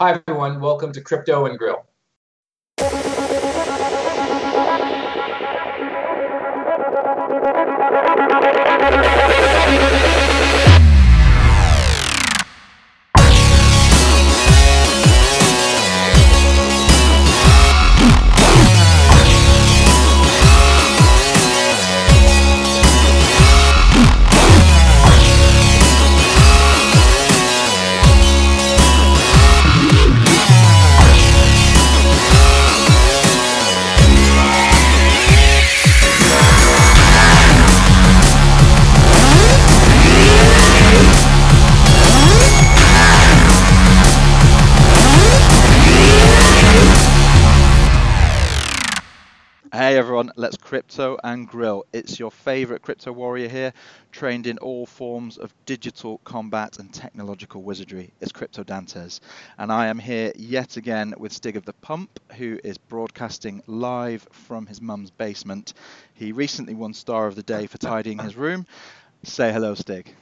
Hi, everyone. Welcome to Crypto and Grill. Crypto and grill. It's your favorite crypto warrior here, trained in all forms of digital combat and technological wizardry. It's Crypto Dantes, and I am here yet again with Stig of the Pump, who is broadcasting live from his mum's basement. He recently won Star of the Day for tidying his room. Say hello, Stig.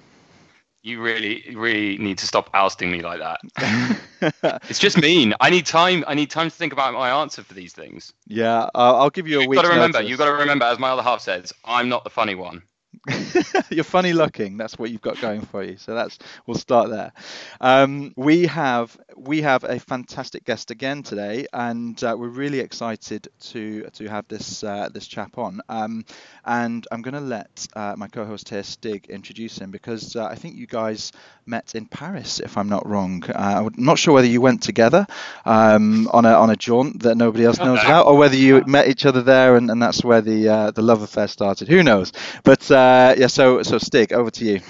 You really, really need to stop ousting me like that. it's just mean. I need time. I need time to think about my answer for these things. Yeah, I'll, I'll give you a You've week. got to remember. You've got to remember, as my other half says, I'm not the funny one. You're funny looking. That's what you've got going for you. So that's we'll start there. Um, we have we have a fantastic guest again today, and uh, we're really excited to to have this uh, this chap on. Um, and I'm going to let uh, my co-host here, Stig, introduce him because uh, I think you guys met in Paris, if I'm not wrong. Uh, I'm not sure whether you went together um, on a on a jaunt that nobody else knows about, or whether you met each other there, and, and that's where the uh, the love affair started. Who knows? But uh, yeah, so so Stig, over to you.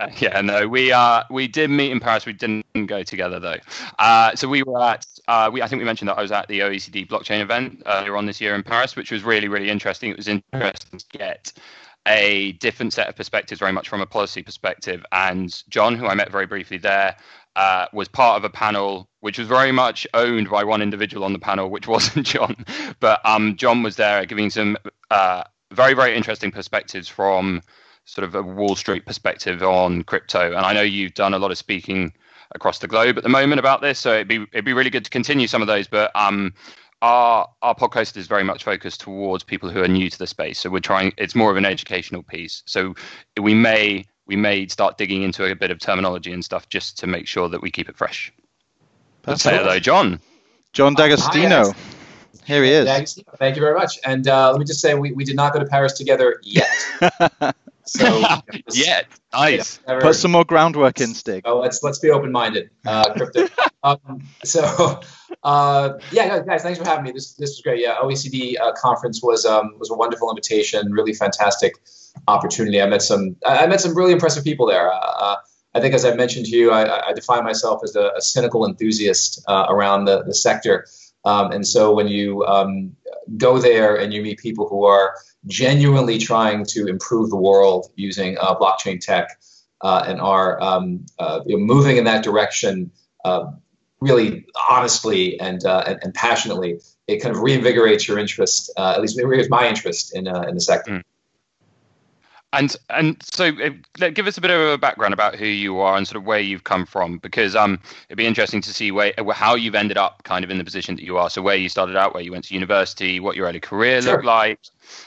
Uh, yeah, no, we uh we did meet in Paris. We didn't go together though. Uh, so we were at uh, we I think we mentioned that I was at the OECD blockchain event earlier on this year in Paris, which was really really interesting. It was interesting to get a different set of perspectives, very much from a policy perspective. And John, who I met very briefly there, uh, was part of a panel which was very much owned by one individual on the panel, which wasn't John. But um, John was there giving some uh, very, very interesting perspectives from sort of a Wall Street perspective on crypto. And I know you've done a lot of speaking across the globe at the moment about this, so it'd be it'd be really good to continue some of those. But um, our our podcast is very much focused towards people who are new to the space. So we're trying. It's more of an educational piece. So we may we may start digging into a bit of terminology and stuff just to make sure that we keep it fresh. Let's say hello, John. John D'Agostino. Hi, Here he is. Thanks. Thank you very much. And uh, let me just say, we, we did not go to Paris together yet. So yeah, nice. never- Put some more groundwork in, Stig. Oh, let's let's be open-minded. Uh, crypto. um, so, uh, yeah, guys, guys, thanks for having me. This this was great. Yeah, OECD uh, conference was um, was a wonderful invitation. Really fantastic opportunity. I met some I I met some really impressive people there. Uh, I think, as I mentioned to you, I, I define myself as a, a cynical enthusiast uh, around the the sector. Um, and so when you um, go there and you meet people who are genuinely trying to improve the world using uh, blockchain tech uh, and are um, uh, moving in that direction uh, really honestly and, uh, and, and passionately, it kind of reinvigorates your interest, uh, at least it reinvigorates my interest in, in the sector. Mm. And and so uh, give us a bit of a background about who you are and sort of where you've come from, because um it'd be interesting to see where how you've ended up kind of in the position that you are. So where you started out, where you went to university, what your early career Sure. looked like,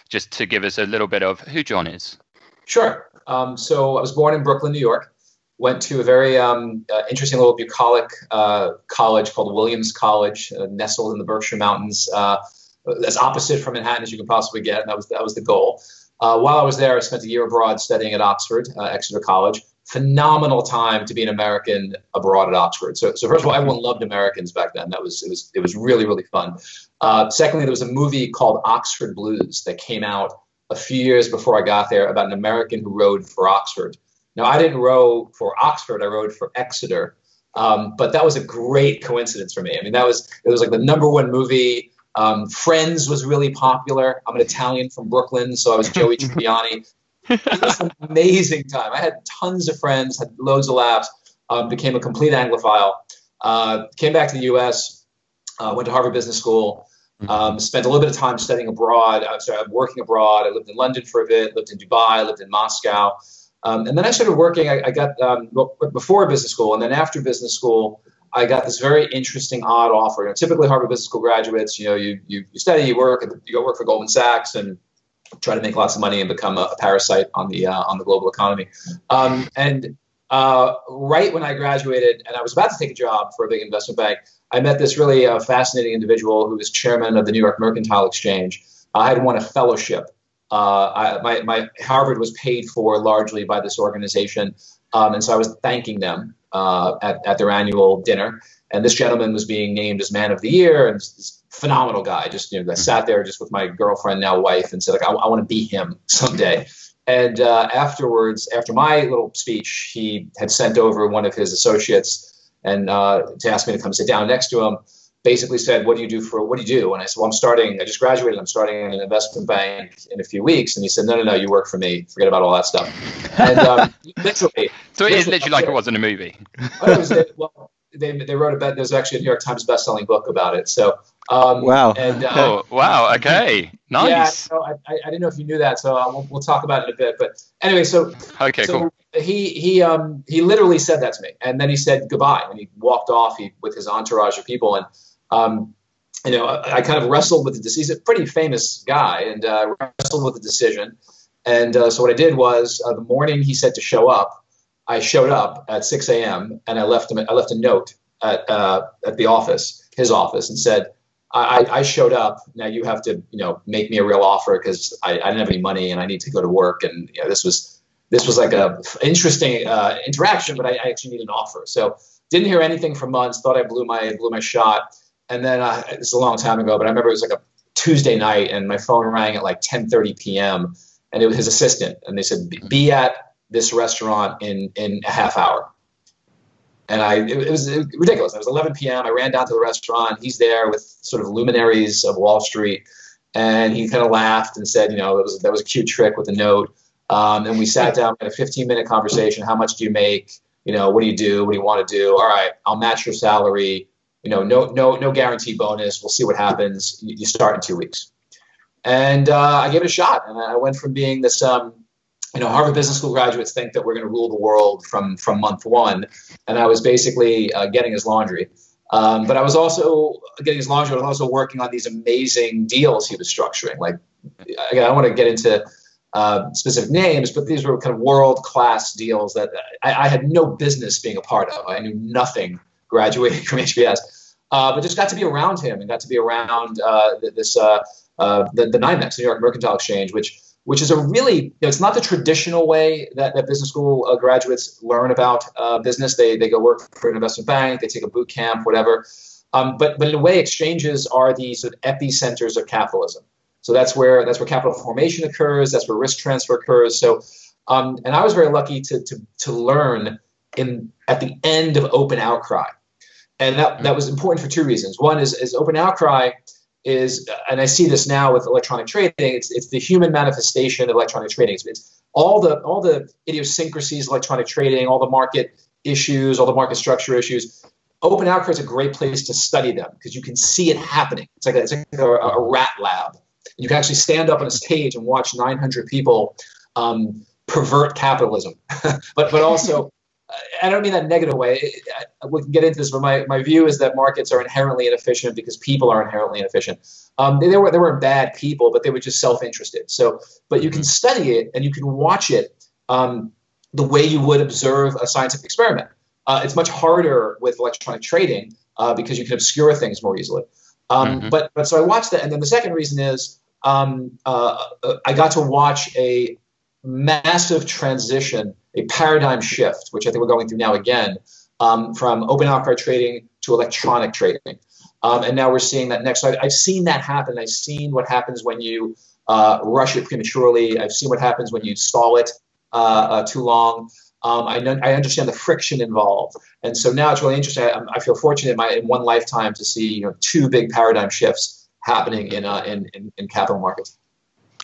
just to give us a little bit of who John is. Sure. Um, so I was born in Brooklyn, New York. Went to a very um, uh, interesting little bucolic uh, college called Williams College, uh, nestled in the Berkshire Mountains, uh, as opposite from Manhattan as you can possibly get. And that was that was the goal. Uh, while I was there, I spent a year abroad studying at Oxford, uh, Exeter College. Phenomenal time to be an American abroad at Oxford. So, so first of all, everyone loved Americans back then. That was it was it was really really fun. Uh, secondly, there was a movie called Oxford Blues that came out a few years before I got there about an American who rowed for Oxford. Now, I didn't row for Oxford, I rowed for Exeter. Um, but that was a great coincidence for me. I mean, that was it was like the number one movie. Um, Friends was really popular. I'm an Italian from Brooklyn, so I was Joey Tribbiani. It was an amazing time. I had tons of friends, had loads of laughs, um, became a complete Anglophile. Uh, came back to the U.S., uh, went to Harvard Business School, um, spent a little bit of time studying abroad. I'm sorry, I'm working abroad. I lived in London for a bit, lived in Dubai, lived in Moscow. Um, and then I started working. I, I got um, well, before business school, and then after business school, I got this very interesting, odd offer. You know, typically Harvard Business School graduates, you know, you, you, you study, you work, you go work for Goldman Sachs and try to make lots of money and become a, a parasite on the uh, on the global economy. Um, and uh, right when I graduated and I was about to take a job for a big investment bank, I met this really uh, fascinating individual who was chairman of the New York Mercantile Exchange. I had won a fellowship. Uh, I, my, my Harvard was paid for largely by this organization, um, and so I was thanking them uh, at, at their annual dinner. And this gentleman was being named as Man of the Year, and this phenomenal guy. Just you know, I sat there just with my girlfriend, now wife, and said like, I, I want to be him someday. And uh, afterwards, after my little speech, he had sent over one of his associates and uh, to ask me to come sit down next to him. Basically said, "What do you do for what do you do?" And I said, "Well, I'm starting. I just graduated. I'm starting in an investment bank in a few weeks." And he said, "No, no, no. You work for me. Forget about all that stuff." And um, literally, so it is literally like it was in a movie. oh, was, well, they, they wrote about there's actually a New York Times best-selling book about it. So um, wow. And, uh, oh, wow. Okay. Nice. Yeah, I, I, didn't know if you knew that, so uh, we'll, we'll, talk about it in a bit. But anyway, so okay, so cool. He he um he literally said that to me, and then he said goodbye, and he walked off he, with his entourage of people, and um you know I, I kind of wrestled with the decision. He's a pretty famous guy, and uh, wrestled with the decision. And uh, so what I did was uh, the morning he said to show up, I showed up at 6 a.m. and I left him. I left a note at uh, at the office, his office, and said I, I, showed up. Now you have to, you know, make me a real offer because I, I, didn't have any money and I need to go to work. And you know, this was this was like a interesting uh, interaction, but I, I, actually need an offer. So didn't hear anything for months. Thought I blew my blew my shot. And then uh, it's a long time ago, but I remember it was like a Tuesday night, and my phone rang at like 10:30 p.m. and it was his assistant, and they said, "Be at this restaurant in in a half hour." And I it, it, was ridiculous. It was 11 p.m. I ran down to the restaurant. He's there with sort of luminaries of Wall Street, and he kind of laughed and said, you know, that was that was a cute trick with a note. Um, and we sat down, had a 15 minute conversation. How much do you make? You know, what do you do? What do you want to do? All right, I'll match your salary. You know, no no no guarantee bonus. We'll see what happens. You, you start in two weeks. And uh, I gave it a shot, and I went from being this um, you know, Harvard Business School graduates think that we're going to rule the world from from month one, and I was basically uh, getting his laundry. Um, but I was also getting his laundry. I was also working on these amazing deals he was structuring. Like, again, I don't want to get into uh, specific names, but these were kind of world class deals that I, I, had no business being a part of. I knew nothing graduating from HBS, uh, but just got to be around him and got to be around uh, this uh, uh, the, the NYMEX, New York Mercantile Exchange, which which is a really, you know, it's not the traditional way that, that business school uh, graduates learn about uh, business. They, they go work for an investment bank, they take a boot camp, whatever. Um, but, but in a way, exchanges are the sort of epicenters of capitalism. So that's where that's where capital formation occurs. That's where risk transfer occurs. So, um, and I was very lucky to, to, to learn in at the end of Open Outcry, and that, that was important for two reasons. One is, is Open Outcry is, and I see this now with electronic trading, it's, it's the human manifestation of electronic trading. It's, all the all the idiosyncrasies of electronic trading, all the market issues, all the market structure issues. Open Outcry is a great place to study them because you can see it happening. It's like a, it's like a, a rat lab. You can actually stand up on a stage and watch 900 people um, pervert capitalism, but but also I don't mean that negative way. We can get into this, but my, my view is that markets are inherently inefficient because people are inherently inefficient. Um, they, they, were, they weren't bad people, but they were just self interested. So, but you can study it and you can watch it um, the way you would observe a scientific experiment. Uh, it's much harder with electronic trading uh, because you can obscure things more easily. Um, mm-hmm. But but so I watched that, and then the second reason is um, uh, I got to watch a massive transition a paradigm shift, which I think we're going through now again, um, from open outcry trading to electronic trading. Um, and now we're seeing that next. So I've, seen that happen. I've seen what happens when you uh, rush it prematurely. I've seen what happens when you stall it uh, uh, too long. Um, I, know, I understand the friction involved, and so now it's really interesting. I, I feel fortunate in, my, in one lifetime to see you know two big paradigm shifts happening in, uh, in, in, in capital markets.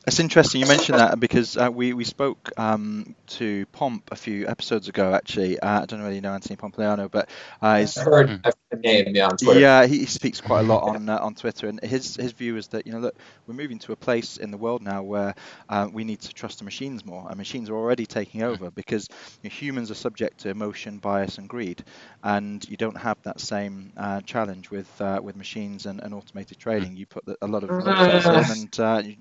It's interesting you mentioned that because uh, we we spoke um, to Pomp a few episodes ago. Actually, uh, I don't know whether you know Anthony Pompliano, but uh, I've heard, I've heard the name yeah on Twitter. Yeah, he speaks quite a lot on uh, on Twitter, and his his view is that you know look, we're moving to a place in the world now where uh, we need to trust the machines more, and machines are already taking over because you know, humans are subject to emotion, bias, and greed, and you don't have that same uh, challenge with with machines and, and automated trading. You put a lot of, in, and you,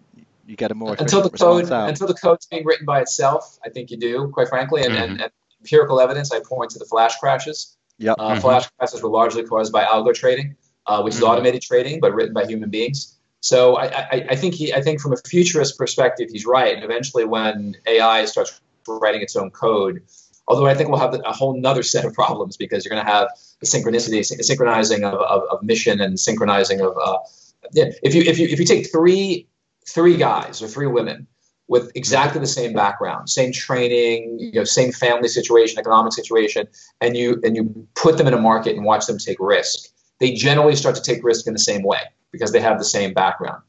you get a more until the code out. until the code's being written by itself. I think you do, quite frankly, and, mm-hmm. and, and empirical evidence. I point to the flash crashes. Yeah, uh, mm-hmm. flash crashes were largely caused by algo trading, uh, which mm-hmm. is automated trading, but written by human beings. So I, I, I, think he, I think from a futurist perspective, he's right. And eventually, when AI starts writing its own code, although I think we'll have a whole nother set of problems because you're going to have the synchronicity, synchronizing of, of, of mission and synchronizing of. Uh, yeah, if you if you if you take three three guys or three women with exactly the same background, same training, you know, same family situation, economic situation, and you and you put them in a market and watch them take risk, they generally start to take risk in the same way because they have the same background.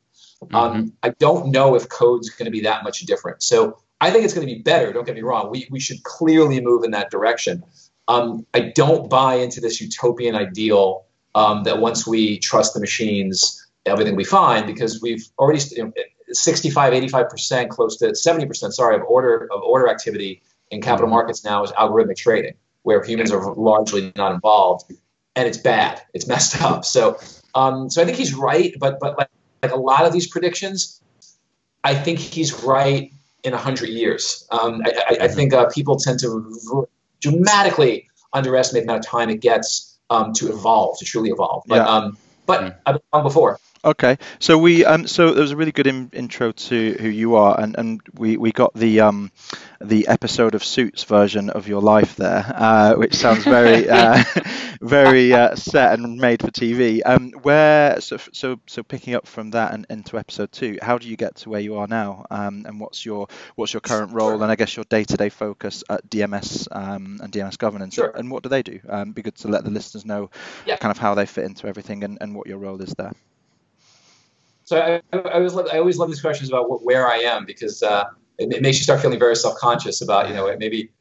Mm-hmm. Um, I don't know if code's going to be that much different. So I think it's going to be better. Don't get me wrong. We we should clearly move in that direction. Um, I don't buy into this utopian ideal um, that once we trust the machines everything will be fine because we've already you know, 65, 85 percent, close to 70 percent, sorry, of order of order activity in capital markets now is algorithmic trading, where humans are largely not involved, and it's bad, it's messed up. So, um, so I think he's right, but but like, like a lot of these predictions, I think he's right in hundred years. Um, I, I, I, think uh, people tend to dramatically underestimate the amount of time it gets um, to evolve, to truly evolve. But yeah. um, but mm. I've been wrong before. Okay, so we um, so there was a really good in, intro to who you are, and, and we, we got the um, the episode of Suits version of your life there, uh, which sounds very uh, very uh, set and made for TV. Um, where so so so picking up from that and into episode two, how do you get to where you are now, um, and what's your what's your current role, and I guess your day to day focus at DMS um, and DMS governance, sure. and what do they do? Um, be good to let the listeners know yeah. kind of how they fit into everything and, and what your role is there. So I, I always love I always love these questions about what, where I am because uh, it, it, makes you start feeling very self conscious about you know maybe.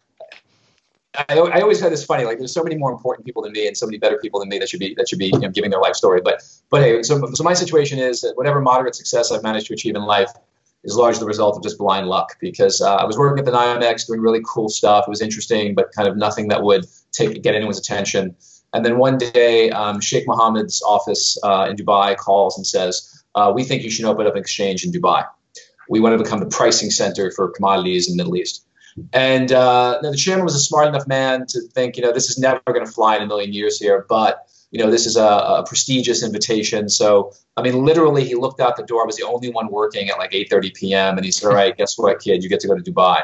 I, I always find this funny. Like, there's so many more important people than me, and so many better people than me that should be that should be you know, giving their life story. But but hey, so so my situation is that whatever moderate success I've managed to achieve in life is largely the result of just blind luck. Because uh, I was working at the NYMEX, doing really cool stuff. It was interesting, but kind of nothing that would take get anyone's attention. And then one day, um, Sheikh Mohammed's office uh, in Dubai calls and says, uh, we think you should open up an exchange in Dubai. We want to become the pricing center for commodities in the Middle East. And uh, the chairman was a smart enough man to think, you know, this is never going to fly in a million years here, but you know, this is a, a, prestigious invitation. So, I mean, literally, he looked out the door. I was the only one working at like 8:30 p.m. And he said, "All right, guess what, kid? You get to go to Dubai."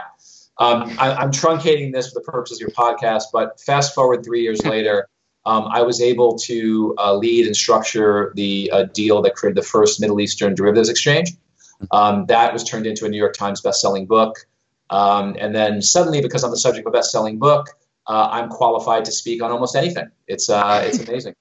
Um, I, am truncating this for the purposes of your podcast, but fast forward three years later, um, I was able to uh, lead and structure the uh, deal that created the first Middle Eastern derivatives exchange. Um, that was turned into a New York Times best-selling book. Um, and then suddenly, because I'm the subject of a best-selling book, uh, I'm qualified to speak on almost anything. It's uh, it's amazing.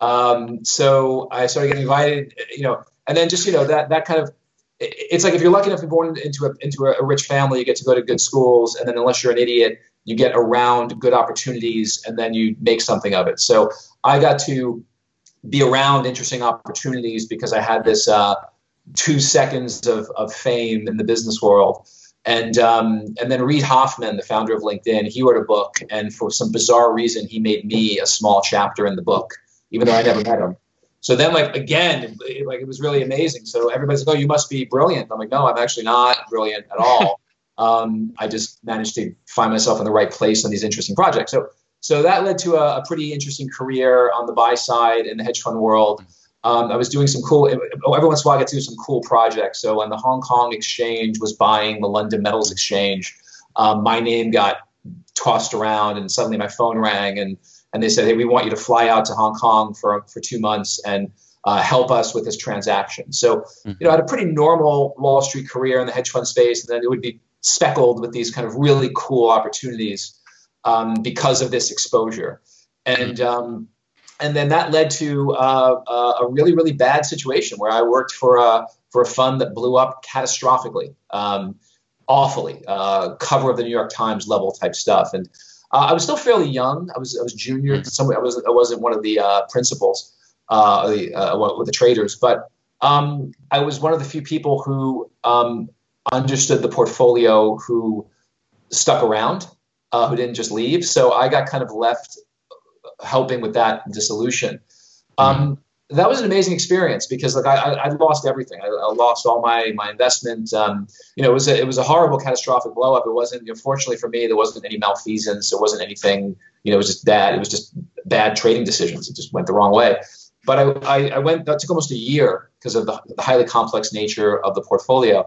Um, so I started getting invited, you know, and then just you know that that kind of it's like if you're lucky enough to be born into a into a rich family, you get to go to good schools, and then unless you're an idiot, you get around good opportunities and then you make something of it. So I got to be around interesting opportunities because I had this uh, two seconds of, of fame in the business world. And um, and then Reid Hoffman, the founder of LinkedIn, he wrote a book, and for some bizarre reason, he made me a small chapter in the book, even though I never met him. So then, like again, it, like it was really amazing. So everybody's like, "Oh, you must be brilliant." I'm like, "No, I'm actually not brilliant at all." um, I just managed to find myself in the right place on these interesting projects. So, so that led to a, a pretty interesting career on the buy side in the hedge fund world. Um, I was doing some cool. Every once in a while, I get to do some cool projects. So, when the Hong Kong Exchange was buying the London Metals Exchange, um, my name got tossed around, and suddenly my phone rang, and and they said, "Hey, we want you to fly out to Hong Kong for for two months and." Uh, help us with this transaction. So, you know, I had a pretty normal Wall Street career in the hedge fund space, and then it would be speckled with these kind of really cool opportunities um, because of this exposure. And um, and then that led to uh, uh, a really really bad situation where I worked for a for a fund that blew up catastrophically, um, awfully, uh, cover of the New York Times level type stuff. And uh, I was still fairly young. I was I was junior. Mm-hmm. Some, I was I wasn't one of the uh, principals, uh, the, uh, with the traders, but um, I was one of the few people who um, understood the portfolio, who stuck around, uh, who didn't just leave. So I got kind of left helping with that dissolution. Um, mm-hmm that was an amazing experience because like I, I lost everything. I, I, lost all my my investment. Um, you know, it was a, it was a horrible, catastrophic blow up. It wasn't. You know, fortunately for me, there wasn't any malfeasance. There wasn't anything. You know, it was just bad. It was just bad trading decisions. It just went the wrong way. But I, I, I went. That took almost a year because of the, the, highly complex nature of the portfolio.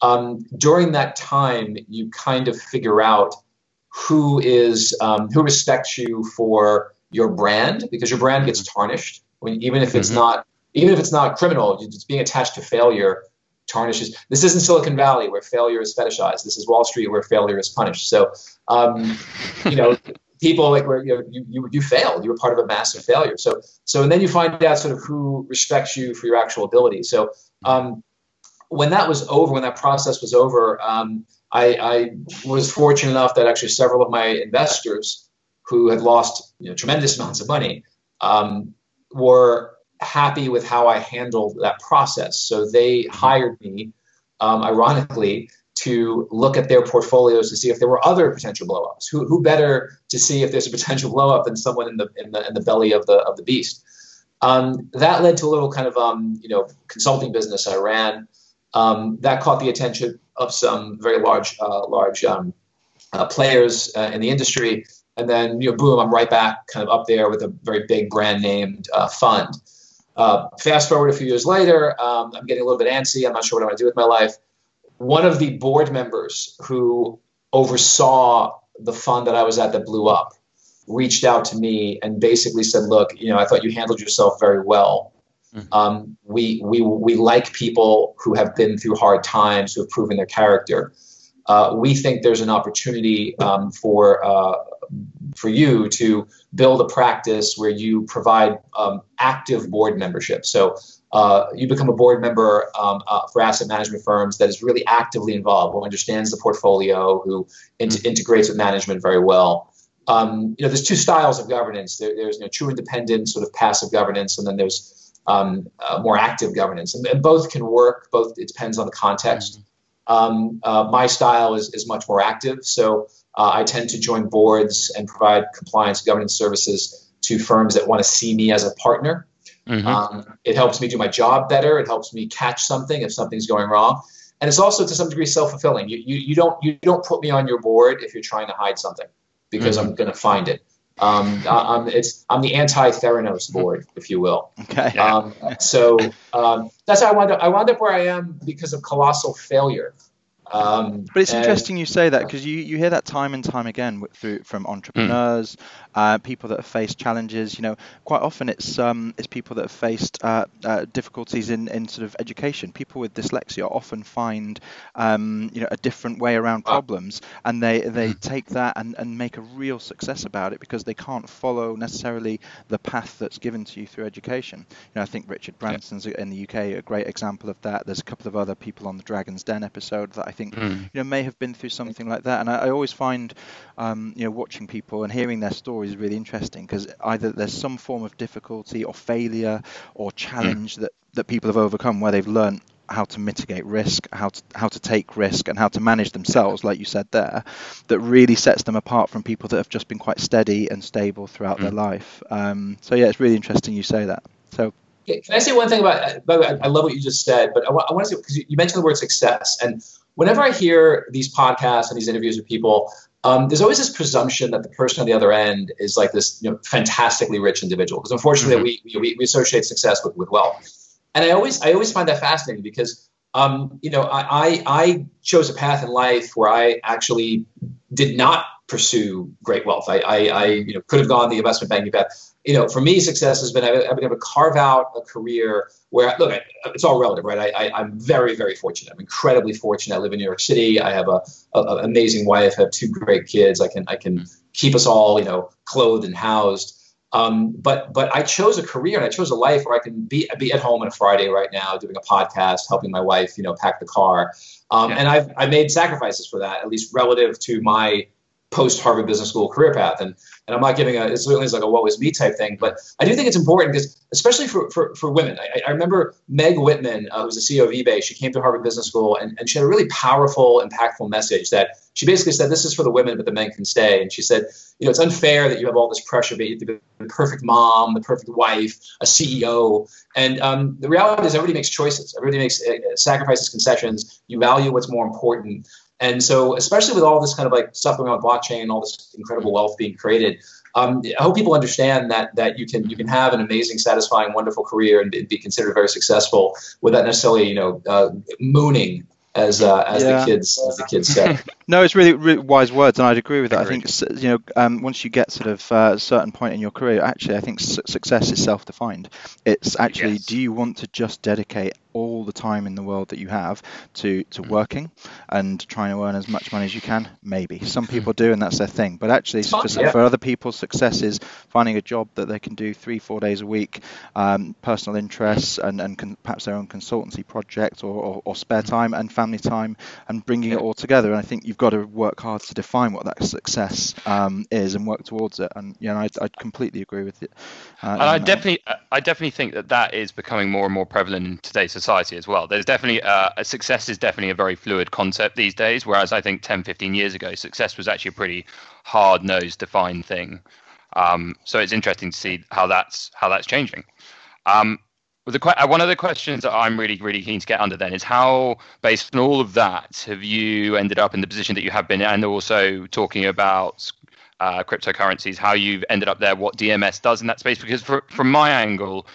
Um, during that time, you kind of figure out who is um, who respects you for your brand because your brand gets tarnished Mean, even if it's mm-hmm. not even if it's not criminal, it's being attached to failure tarnishes. This isn't Silicon Valley where failure is fetishized. This is Wall Street where failure is punished. So, um, you know, people like where you, know, you, you you failed. You were part of a massive failure. So so and then you find out sort of who respects you for your actual ability. So um, when that was over, when that process was over, um, I, I was fortunate enough that actually several of my investors who had lost you know, tremendous amounts of money um, were happy with how I handled that process. So they hired me, um, ironically, to look at their portfolios to see if there were other potential blowups. Who, who better to see if there's a potential blowup than someone in the in the, in the belly of the of the beast? Um, that led to a little kind of um, you know consulting business I ran. Um, that caught the attention of some very large uh, large um, uh, players uh, in the industry and then you know, boom, I'm right back kind of up there with a very big brand named uh, fund. Uh, fast forward a few years later, um, I'm getting a little bit antsy. I'm not sure what I'm going to do with my life. One of the board members who oversaw the fund that I was at that blew up reached out to me and basically said, "Look, you know, I thought you handled yourself very well. Mm-hmm. Um, we we we like people who have been through hard times, who have proven their character. Uh, we think there's an opportunity um, for uh, for you to build a practice where you provide um, active board membership. So uh, you become a board member um, uh, for asset management firms that is really actively involved, who understands the portfolio, who in- mm-hmm. integrates with management very well. Um, you know, there's two styles of governance. There, there's you know, true independent, sort of passive governance, and then there's um, uh, more active governance. And, and, both can work. Both it depends on the context. Um, uh, my style is, is much more active. So uh, I tend to join boards and provide compliance governance services to firms that want to see me as a partner. Mm-hmm. Um, it helps me do my job better. It helps me catch something if something's going wrong, and it's also to some degree self fulfilling. You, you you don't you don't put me on your board if you're trying to hide something, because mm-hmm. I'm going to find it. Um, I'm it's I'm the anti Theranos board, if you will. Okay. Um, so um, that's how I wound up. I wound up where I am because of colossal failure. Um, but it's interesting you say that because you, you hear that time and time again through from entrepreneurs, mm. uh, people that have faced challenges. You know, quite often it's um, it's people that have faced uh, uh, difficulties in, in sort of education. People with dyslexia often find um, you know a different way around ah. problems, and they they mm. take that and, and make a real success about it because they can't follow necessarily the path that's given to you through education. You know, I think Richard Branson's yeah. in the UK a great example of that. There's a couple of other people on the Dragon's Den episode that I think mm. you know may have been through something like that. And I, I always find um, you know watching people and hearing their stories really interesting because either there's some form of difficulty or failure or challenge mm. that that people have overcome where they've learned how to mitigate risk, how to how to take risk, and how to manage themselves, like you said there, that really sets them apart from people that have just been quite steady and stable throughout mm. their life. Um, so yeah, it's really interesting you say that. So. Can I say one thing about? By the way, I love what you just said, but I want, I want to say because you mentioned the word success, and whenever I hear these podcasts and these interviews with people, um, there's always this presumption that the person on the other end is like this you know, fantastically rich individual. Because unfortunately, mm-hmm. we, we, we associate success with, with wealth. And I always I always find that fascinating because um, you know I, I, I chose a path in life where I actually did not pursue great wealth. I, I, I you know could have gone the investment banking path. You know, for me, success has been I've been able to carve out a career where look, it's all relative, right? I, I, am very, very fortunate. I'm incredibly fortunate. I live in New York City. I have a, a, a amazing wife. I have two great kids. I can I can keep us all, you know, clothed and housed. Um, but but I chose a career and I chose a life where I can be be at home on a Friday right now doing a podcast, helping my wife, you know, pack the car. Um, yeah. And I've I made sacrifices for that, at least relative to my post Harvard Business School career path. And and I'm not giving a it's certainly like a what was me type thing, but I do think it's important because especially for for, for women. I, I remember Meg Whitman, uh, who's the CEO of eBay. She came to Harvard Business School and, and she had a really powerful, impactful message that she basically said, "This is for the women, but the men can stay." And she said, "You know, it's unfair that you have all this pressure, but you have to be the perfect mom, the perfect wife, a CEO." And um, the reality is, everybody makes choices. Everybody makes uh, sacrifices, concessions. You value what's more important. And so, especially with all this kind of like stuff going on with blockchain and all this incredible wealth being created, um, I hope people understand that that you can you can have an amazing, satisfying, wonderful career and be considered very successful without necessarily you know uh, mooning as uh, as yeah. the kids as the kids say. no, it's really, really wise words, and I'd agree with that. I think you know um, once you get sort of uh, a certain point in your career, actually, I think su- success is self-defined. It's actually, yes. do you want to just dedicate all the time in the world that you have to to mm. working and trying to earn as much money as you can maybe some mm. people do and that's their thing but actually fun, for, yeah. for, other people success is finding a job that they can do three four days a week um, personal interests and, and con- perhaps their own consultancy project or, or, or, spare mm. time and family time and bringing yeah. it all together and i think you've got to work hard to define what that success um, is and work towards it and you know i i completely agree with it uh, and i definitely i definitely think that that is becoming more and more prevalent in today's society as well. There's definitely uh, success is definitely a very fluid concept these days, whereas I think 10, 15 years ago, success was actually a pretty hard nosed defined thing. Um, so it's interesting to see how that's how that's changing. Um, the, uh, one of the questions that I'm really, really keen to get under then is how, based on all of that, have you ended up in the position that you have been, and also talking about uh, cryptocurrencies, how you've ended up there, what DMS does in that space? Because for, from my angle,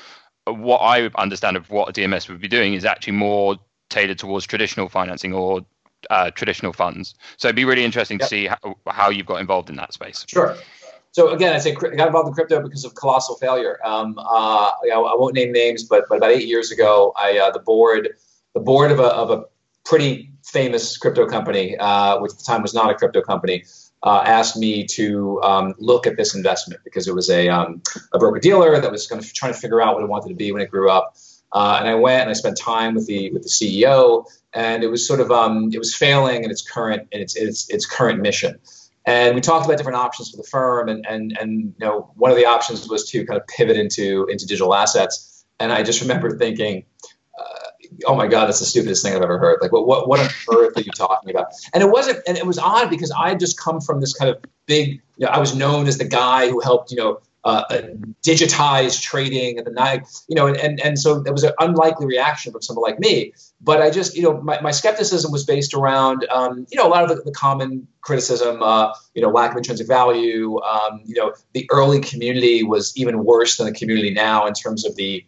what I understand of what a DMS would be doing is actually more tailored towards traditional financing or uh, traditional funds. So it'd be really interesting yep. to see how, how, you've got involved in that space. Sure. So again, I say I got involved in crypto because of colossal failure. Um, uh, I, won't name names, but but about eight years ago, I uh, the board the board of a of a pretty famous crypto company, uh, which at the time was not a crypto company, uh, asked me to um, look at this investment because it was a, um, a broker dealer that was kind of trying to figure out what it wanted to be when it grew up. Uh, and I went and I spent time with the with the CEO, and it was sort of um, it was failing in its current in its, its its current mission. And we talked about different options for the firm, and and and you know one of the options was to kind of pivot into into digital assets. And I just remember thinking, oh my god, that's the stupidest thing I've ever heard. Like, what what what on earth are you talking about? And it wasn't, and it was odd because I had just come from this kind of big. You know, I was known as the guy who helped, you know, uh, uh, digitize trading at the night, you know, and, and, and so there was an unlikely reaction from someone like me. But I just, you know, my, my skepticism was based around, um, you know, a lot of the, the common criticism, uh, you know, lack of intrinsic value. Um, you know, the early community was even worse than the community now in terms of the,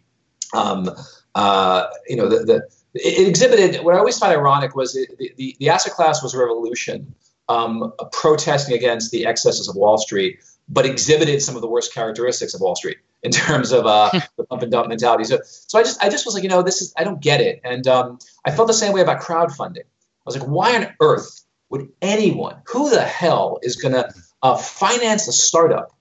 um, uh, you know, the, the it exhibited what I always found ironic was it, the, the asset class was a revolution, um, protesting against the excesses of Wall Street, but exhibited some of the worst characteristics of Wall Street in terms of uh, the pump and dump mentality. So, so I just I just was like, you know, this is I don't get it, and um, I felt the same way about crowdfunding. I was like, why on earth would anyone, who the hell is going to uh, finance a startup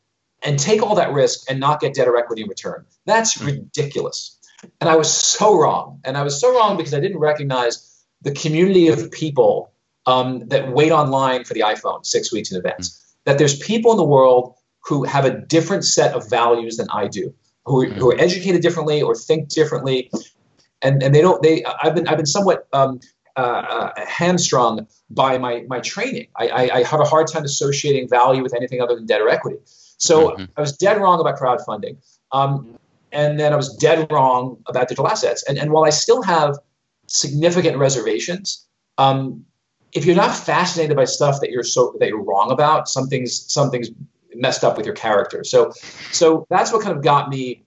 and take all that risk and not get debt or equity in return? That's hmm. ridiculous. And I was so wrong. And I was so wrong because I didn't recognize the community of people um, that wait online for the iPhone six weeks in advance. Mm-hmm. That there's people in the world who have a different set of values than I do, who are, who are educated differently or think differently. And, and they don't, they, I've been, I've been somewhat um, uh, uh, hamstrung by my, my training. I, I, I, have a hard time associating value with anything other than debt or equity. So mm-hmm. I was dead wrong about crowdfunding. Um, and then I was dead wrong about digital assets. And, and while I still have significant reservations, um, if you're not fascinated by stuff that you're so that you're wrong about, something's something's messed up with your character. So, so that's what kind of got me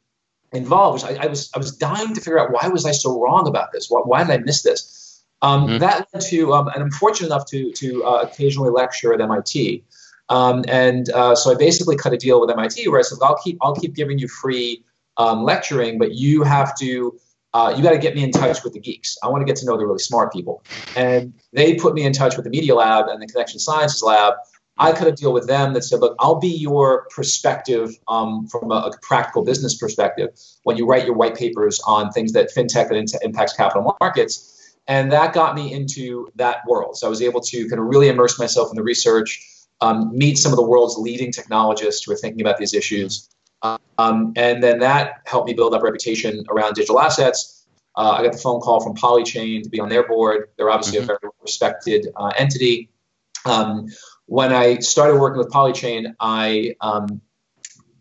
involved. I, I, was I was dying to figure out why was I so wrong about this? Why, why did I miss this? Um, mm-hmm. That led to, um, and I'm fortunate enough to to uh, occasionally lecture at MIT. Um, and uh, so I basically cut a deal with MIT where I said, I'll keep I'll keep giving you free um, lecturing, but you have to uh, you got to get me in touch with the geeks. I want to get to know the really smart people. And they put me in touch with the Media Lab and the Connection Sciences Lab. I cut a deal with them that said, look, I'll be your perspective um, from a, a, practical business perspective when you write your white papers on things that fintech that impacts capital markets. And that got me into that world. So I was able to kind of really immerse myself in the research, um, meet some of the world's leading technologists who are thinking about these issues. Um, and then that helped me build up reputation around digital assets. Uh, I got the phone call from Polychain to be on their board. They're obviously mm-hmm. a very respected uh, entity. Um, when I started working with Polychain, I um,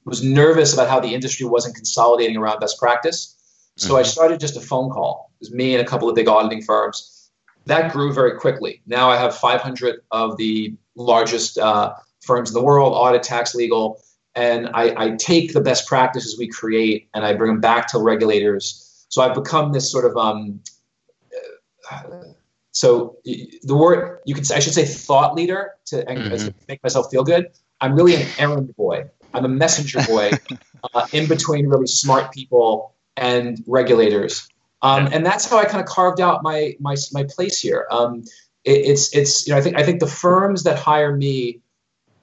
was nervous about how the industry wasn't consolidating around best practice. So mm-hmm. I started just a phone call. It was me and a couple of big auditing firms. That grew very quickly. Now I have 500 of the largest uh, firms in the world, audit, tax, legal, and I, I, take the best practices we create and I bring them back to regulators. So I've become this sort of um, uh, so the word you could I should say thought leader to, mm-hmm. to make myself feel good. I'm really an errand boy. I'm a messenger boy uh, in between really smart people and regulators. Um, and that's how I kind of carved out my my my place here. Um, it, it's it's you know I think I think the firms that hire me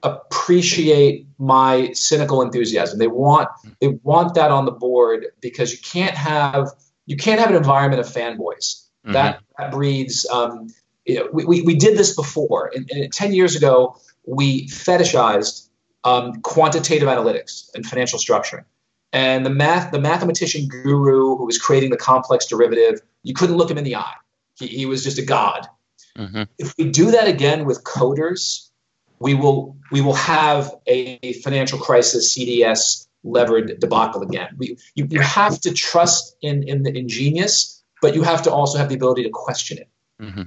appreciate my cynical enthusiasm. They want they want that on the board because you can't have you can't have an environment of fanboys. Mm-hmm. That that breeds. Um, you know, we, we, we did this before. And, and ten years ago, we fetishized um, quantitative analytics and financial structuring. And the math, the mathematician guru who was creating the complex derivative, you couldn't look him in the eye. He, he was just a god. Mm-hmm. If we do that again with coders, we will we will have a financial crisis, CDS levered debacle again. We, you, you have to trust in in the ingenious, but you have to also have the ability to question it. Mm-hmm.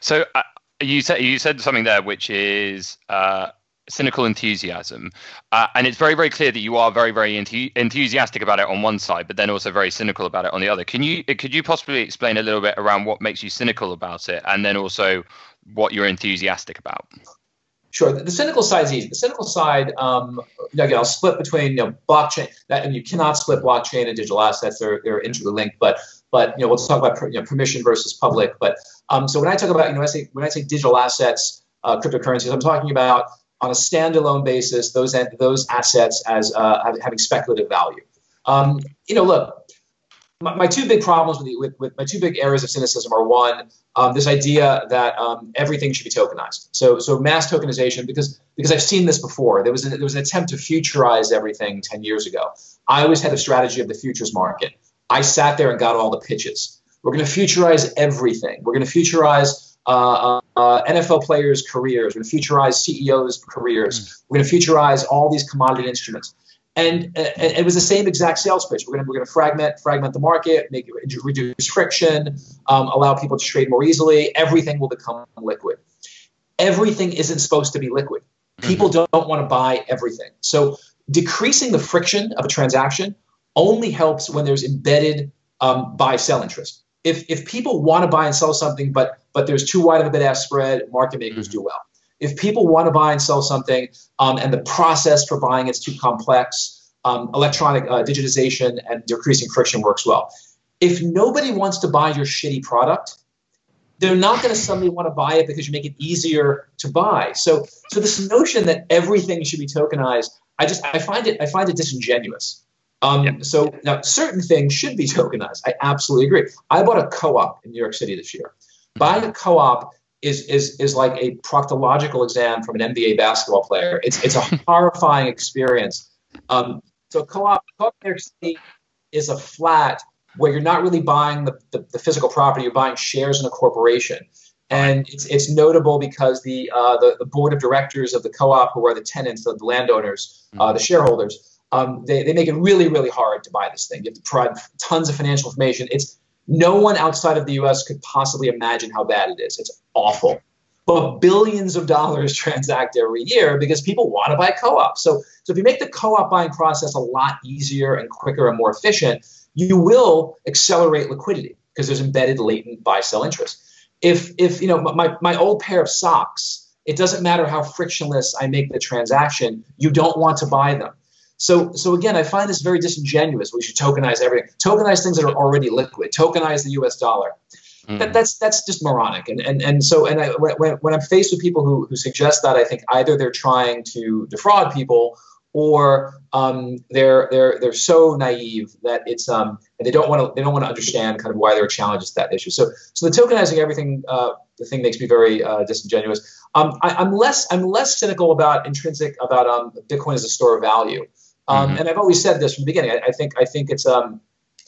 So uh, you said you said something there, which is uh, cynical enthusiasm. Uh, and it's very, very clear that you are very, very enthusiastic about it on one side, but then also very cynical about it on the other. Can you could you possibly explain a little bit around what makes you cynical about it, and then also what you're enthusiastic about? Sure. The, cynical side is easy. The cynical side, um, again, I'll split between you know blockchain. That, and you cannot split blockchain and digital assets; they're they're interlinked. But but you know we'll talk about you know, permission versus public. But um, so when I talk about you know when I say when I say digital assets, uh, cryptocurrencies, I'm talking about on a standalone basis those those assets as uh, having speculative value. Um, you know, look, my, my two big problems with, with, with, my two big areas of cynicism are one, um, this idea that um, everything should be tokenized. So, so mass tokenization, because because I've seen this before. There was a, there was an attempt to futurize everything ten years ago. I always had a strategy of the futures market. I sat there and got all the pitches. We're going to futurize everything. We're going to futurize uh, uh, NFL players' careers. We're going to futurize CEOs' careers. Mm. We're going to futurize all these commodity instruments. And, and, it was the same exact sales pitch. We're going to, we're to fragment fragment the market, make it reduce friction, um, allow people to trade more easily. Everything will become liquid. Everything isn't supposed to be liquid. People mm-hmm. don't want to buy everything. So decreasing the friction of a transaction only helps when there's embedded um, buy sell interest if if people want to buy and sell something, but but there's too wide of a bid ask spread, market makers mm-hmm. do well. If people want to buy and sell something, um, and the process for buying is too complex, um, electronic uh, digitization and decreasing friction works well. If nobody wants to buy your shitty product, they're not going to suddenly want to buy it because you make it easier to buy. So, so this notion that everything should be tokenized, I just I find it I find it disingenuous. Um, yep. So now certain things should be tokenized. I absolutely agree. I bought a co-op in New York City this year. Buying a co-op is is is like a proctological exam from an NBA basketball player. It's it's a horrifying experience. Um, so co-op, co-op New York City is a flat where you're not really buying the, the, the physical property. You're buying shares in a corporation. And it's, it's notable because the, uh, the, the board of directors of the co-op, who are the tenants, the, the landowners, uh, the shareholders, um, they, they make it really, really hard to buy this thing. You have to provide tons of financial information. It's no one outside of the U.S. could possibly imagine how bad it is. It's awful. But billions of dollars transact every year because people want to buy co-op. So, so if you make the co-op buying process a lot easier and quicker and more efficient, you will accelerate liquidity because there's embedded latent buy-sell interest. If, if you know my, my old pair of socks, it doesn't matter how frictionless I make the transaction, you don't want to buy them. So, so again, I find this very disingenuous. We should tokenize everything. Tokenize things that are already liquid. Tokenize the U.S. dollar. Mm. That, that's that's just moronic, and and and so and I, when when I'm faced with people who who suggest that, I think either they're trying to defraud people or um, they're they're they're so naive that it's um and they don't want to they don't want to understand kind of why there are challenges to that issue. So so the tokenizing everything uh, the thing makes me very uh, disingenuous. Um, I, am less I'm less cynical about intrinsic about um, Bitcoin as a store of value. Um, mm-hmm. And I've always said this from the beginning. I, I think I think it's um,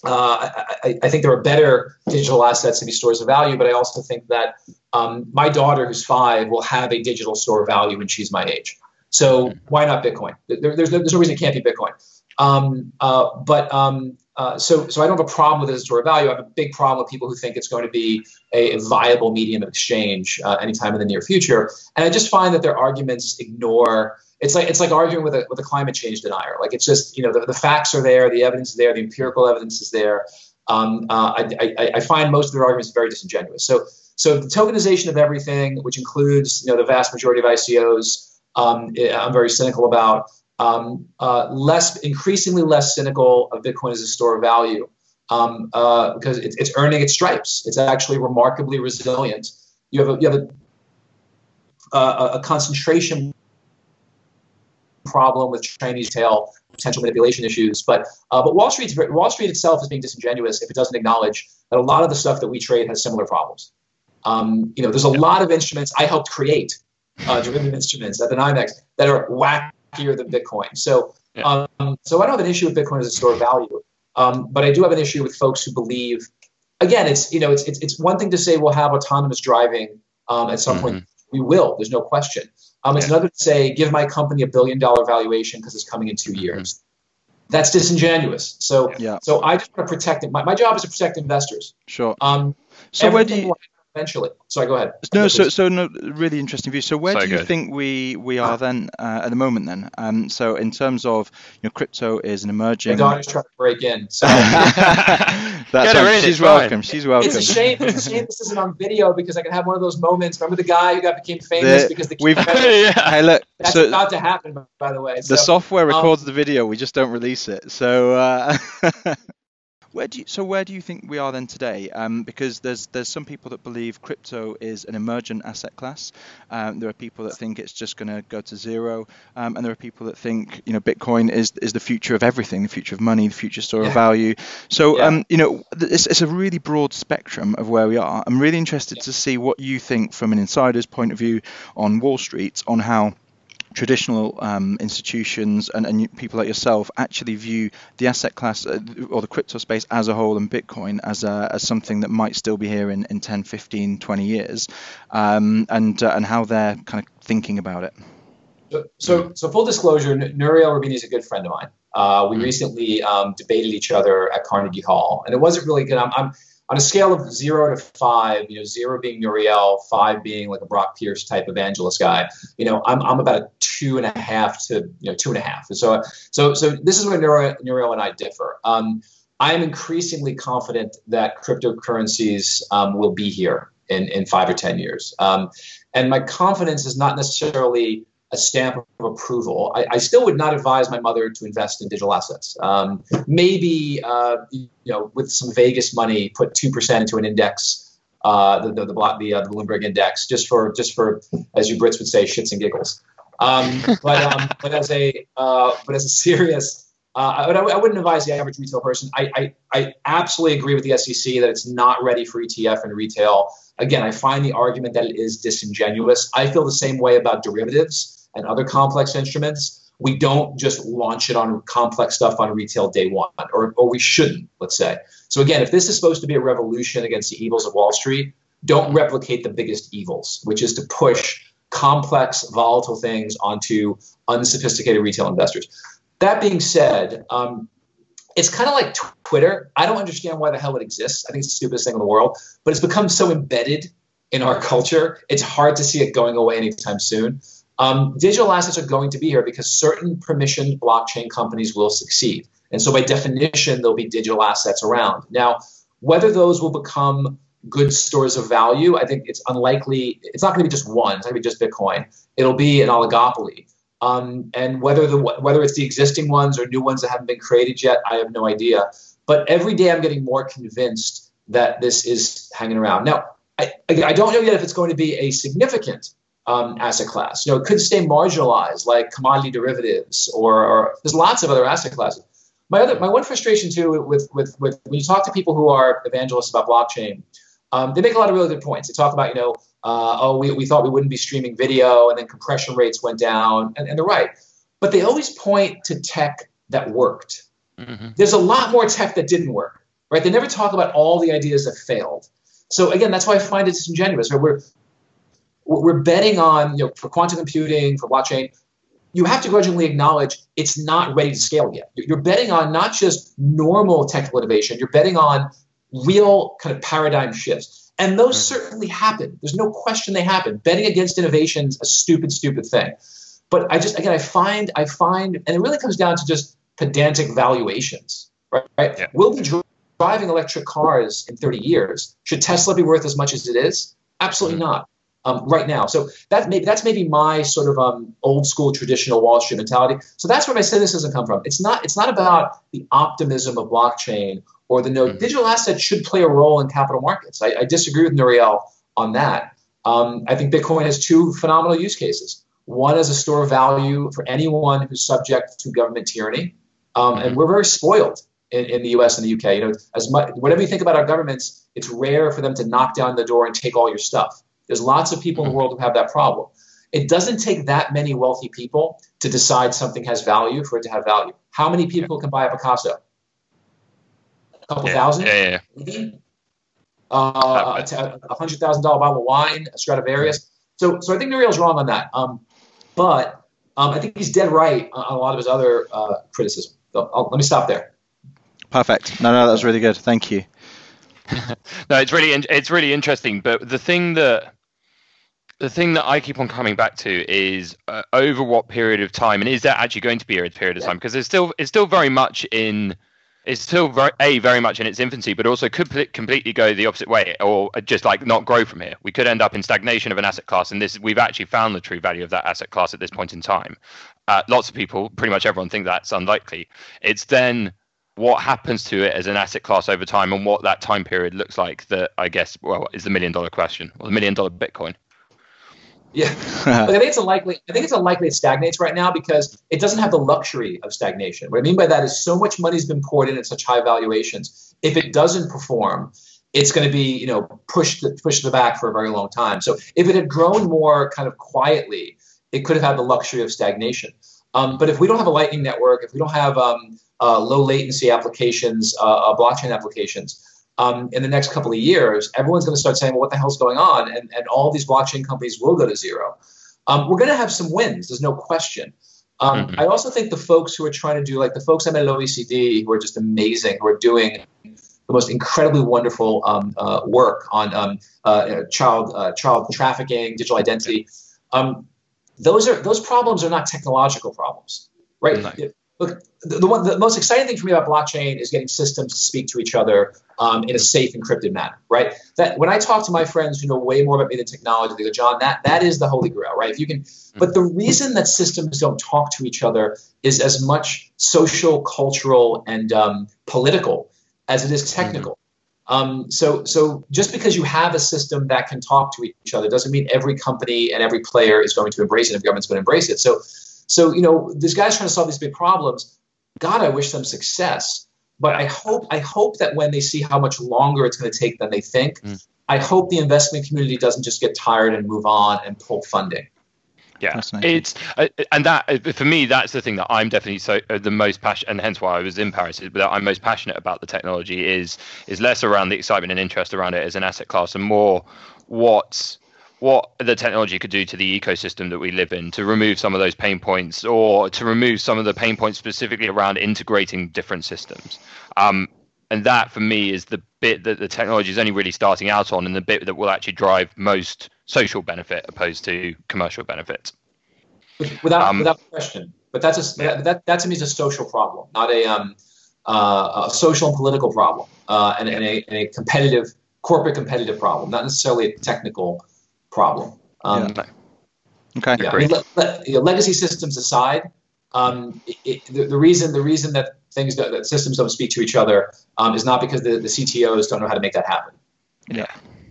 uh, I, I, think there are better digital assets to be stores of value, but I also think that um, my daughter, who's five, will have a digital store of value when she's my age. So why not Bitcoin? There, there's, no, there's no reason it can't be Bitcoin. Um, uh, but um, uh, so, so I don't have a problem with it as a store of value. I have a big problem with people who think it's going to be a, a viable medium of exchange uh, anytime in the near future. And I just find that their arguments ignore. It's like it's like arguing with a with a climate change denier. Like it's just you know the, the facts are there, the evidence is there, the empirical evidence is there. Um, uh, I, I, I find most of their arguments very disingenuous. So so the tokenization of everything, which includes you know the vast majority of ICOs um, I'm very cynical about. Um, uh, less, increasingly less cynical of Bitcoin as a store of value um, uh, because it, it's earning its stripes. It's actually remarkably resilient. You have a, you have a, uh, a concentration problem with Chinese tail potential manipulation issues. But uh, but Wall Street Wall Street itself is being disingenuous if it doesn't acknowledge that a lot of the stuff that we trade has similar problems. Um, you know, there's a lot of instruments I helped create uh, derivative instruments at the NYMEX that are wackier than Bitcoin. So, yeah. um, so I don't have an issue with Bitcoin as a store of value, um, but I do have an issue with folks who believe. Again, it's you know it's it's, it's one thing to say we'll have autonomous driving um, at some mm-hmm. point. We will. There's no question. Um, it's yeah. another to say give my company a billion dollar valuation because it's coming in two years. Mm-hmm. That's disingenuous. So, yeah. so I just want to protect it. My, my job is to protect investors. Sure. Um, so where do you eventually. Sorry, go ahead. No, so so no, really interesting view. So where so do you good. think we we are then uh, at the moment then? Um, so in terms of you know, crypto is an emerging. My daughter's trying to break in. So. That's right. She's welcome. She's welcome. It's a shame. It's a shame this isn't on video because I can have one of those moments. Remember the guy who got became famous the, because the we've, yeah. Hey, look, that's so about to happen. By the way, the software um, records um, the video. We just don't release it. So. Uh, Where do you, so where do you think we are then today? Um, because there's there's some people that believe crypto is an emergent asset class. Um, there are people that think it's just going to go to zero, um, and there are people that think you know Bitcoin is is the future of everything, the future of money, the future store yeah. of value. So yeah. Um, you know it's, it's a really broad spectrum of where we are. I'm really interested yeah. to see what you think from an insider's point of view on Wall Street on how traditional um, institutions and, and, people like yourself actually view the asset class uh, or the crypto space as a whole and Bitcoin as, a, as something that might still be here in, in 10, 15, 20 years, um, and, uh, and how they're kind of thinking about it. So, so, so full disclosure, Nouriel Roubini is a good friend of mine. Uh, we mm-hmm. recently um, debated each other at Carnegie Hall, and it wasn't really good. I'm, I'm on a scale of zero to five, you know, zero being Nouriel, five being like a Brock Pierce type evangelist guy, you know, I'm, I'm about a two and a half to, you know, two and a half. And So, so, so this is where Nouriel, and I differ. Um, I am increasingly confident that cryptocurrencies um, will be here in, in five or 10 years. Um, and my confidence is not necessarily a stamp of approval. I, I, still would not advise my mother to invest in digital assets. Um, maybe uh, you know, with some Vegas money, put two percent into an index, uh, the the the, the, uh, the, Bloomberg index, just for just for as you Brits would say, shits and giggles. Um, but um, but as a uh, but as a serious. Uh, I, I, wouldn't advise the average retail person. I, I, I absolutely agree with the SEC that it's not ready for ETF and retail. Again, I find the argument that it is disingenuous. I feel the same way about derivatives and other complex instruments, we don't just launch it on complex stuff on retail day one, or, or we shouldn't, let's say. So, again, if this is supposed to be a revolution against the evils of Wall Street, don't replicate the biggest evils, which is to push complex, volatile things onto unsophisticated retail investors. That being said, um, it's kind of like Twitter. I don't understand why the hell it exists. I think it's the stupidest thing in the world, but it's become so embedded in our culture, it's hard to see it going away anytime soon. Um, digital assets are going to be here because certain permissioned blockchain companies will succeed. And so, by definition, there'll be digital assets around. Now, whether those will become good stores of value, I think it's unlikely. It's not going to be just one. It's not going to be just Bitcoin. It'll be an oligopoly. Um, and whether the whether it's the existing ones or new ones that haven't been created yet, I have no idea. But every day, I'm getting more convinced that this is hanging around. Now, I, I don't know yet if it's going to be a significant um, asset class. You know, it could stay marginalized like commodity derivatives or, or, there's lots of other asset classes. My other, my one frustration too with, with, with when you talk to people who are evangelists about blockchain, um, they make a lot of really good points. They talk about, you know, uh, oh, we, we thought we wouldn't be streaming video and then compression rates went down, and, and they're right. But they always point to tech that worked. Mm-hmm. There's a lot more tech that didn't work, right? They never talk about all the ideas that failed. So again, that's why I find it disingenuous. Right? We're we're betting on you know for quantum computing for blockchain. You have to grudgingly acknowledge it's not ready to scale yet. You're betting on not just normal technical innovation. You're betting on real kind of paradigm shifts. And those mm-hmm. certainly happen. There's no question they happen. Betting against innovation is a stupid, stupid thing. But I just again I find I find and it really comes down to just pedantic valuations, right? right? Yeah. We'll be driving electric cars in 30 years. Should Tesla be worth as much as it is? Absolutely mm-hmm. not. Um, right now. So that maybe that's maybe my sort of um, old school traditional Wall Street mentality. So that's where my cynicism come from. It's not it's not about the optimism of blockchain or the note. Mm-hmm. Digital assets should play a role in capital markets. I, I disagree with Nouriel on that. Um, I think Bitcoin has two phenomenal use cases. One as a store of value for anyone who's subject to government tyranny, um, and mm-hmm. we're very spoiled in, in, the U.S. and the U.K. You know, as much whatever you think about our governments, it's rare for them to knock down the door and take all your stuff. There's lots of people in the world who have that problem. It doesn't take that many wealthy people to decide something has value for it to have value. How many people can buy a Picasso? A couple yeah, thousand? Yeah, yeah. Maybe? Uh, a hundred thousand dollar bottle of wine, a Stradivarius. So, so I think Nouriel's wrong on that. Um, but um, I think he's dead right on a lot of his other uh, criticism. So I'll, let me stop there. Perfect. No, no, that was really good. Thank you. no, it's really it's really interesting. But the thing that the thing that I keep on coming back to is uh, over what period of time, and is there actually going to be a period of time? Because it's still it's still very much in it's still very a very much in its infancy, but also could completely go the opposite way, or just like not grow from here. We could end up in stagnation of an asset class, and this we've actually found the true value of that asset class at this point in time. Uh, lots of people, pretty much everyone, think that's unlikely. It's then what happens to it as an asset class over time, and what that time period looks like. That I guess, well, is the million dollar question, or the million dollar Bitcoin. Yeah, I think it's unlikely. I think it's unlikely it stagnates right now because it doesn't have the luxury of stagnation. What I mean by that is so much money's been poured in at such high valuations. If it doesn't perform, it's going to be you know pushed pushed to the back for a very long time. So if it had grown more kind of quietly, it could have had the luxury of stagnation. Um, but if we don't have a Lightning network, if we don't have um, uh, low latency applications, uh, uh, blockchain applications, um, in the next couple of years, everyone's going to start saying, well, what the hell's going on? And, and all these blockchain companies will go to zero. Um, we're going to have some wins, there's no question. Um, mm-hmm. I also think the folks who are trying to do, like the folks I met at OECD, who are just amazing, who are doing the most incredibly wonderful um, uh, work on um, uh, child uh, child trafficking, digital identity. Um, those are those problems are not technological problems, right? Look, the, the, one, the most exciting thing for me about blockchain is getting systems to speak to each other um, in a safe, encrypted manner, right? That when I talk to my friends who know way more about me than technology, they go, John, that that is the holy grail, right? If you can, but the reason that systems don't talk to each other is as much social, cultural, and um, political as it is technical. Mm-hmm. Um, so, so just because you have a system that can talk to each other doesn't mean every company and every player is going to embrace it. If government's going to embrace it, so so, you know, these guys trying to solve these big problems, God, I wish them success. But I hope I hope that when they see how much longer it's going to take than they think, mm. I hope the investment community doesn't just get tired and move on and pull funding. Yeah, it's uh, and that for me that's the thing that I'm definitely so uh, the most passionate, and hence why I was in Paris. Is that I'm most passionate about the technology is is less around the excitement and interest around it as an asset class, and more what what the technology could do to the ecosystem that we live in to remove some of those pain points or to remove some of the pain points specifically around integrating different systems. Um, and that for me is the bit that the technology is only really starting out on and the bit that will actually drive most social benefit opposed to commercial benefits. Without, um, without question. But that's a, that, that, that to me is a social problem, not a, um, uh, a social and political problem uh, and, and, a, and a competitive, corporate competitive problem, not necessarily a technical problem. Um, yeah. Okay. Yeah, I mean, le- le- you know, legacy systems aside, um, it, the, the, reason the reason that things that systems don't speak to each other um, is not because the, the CTOs don't know how to make that happen. Yeah.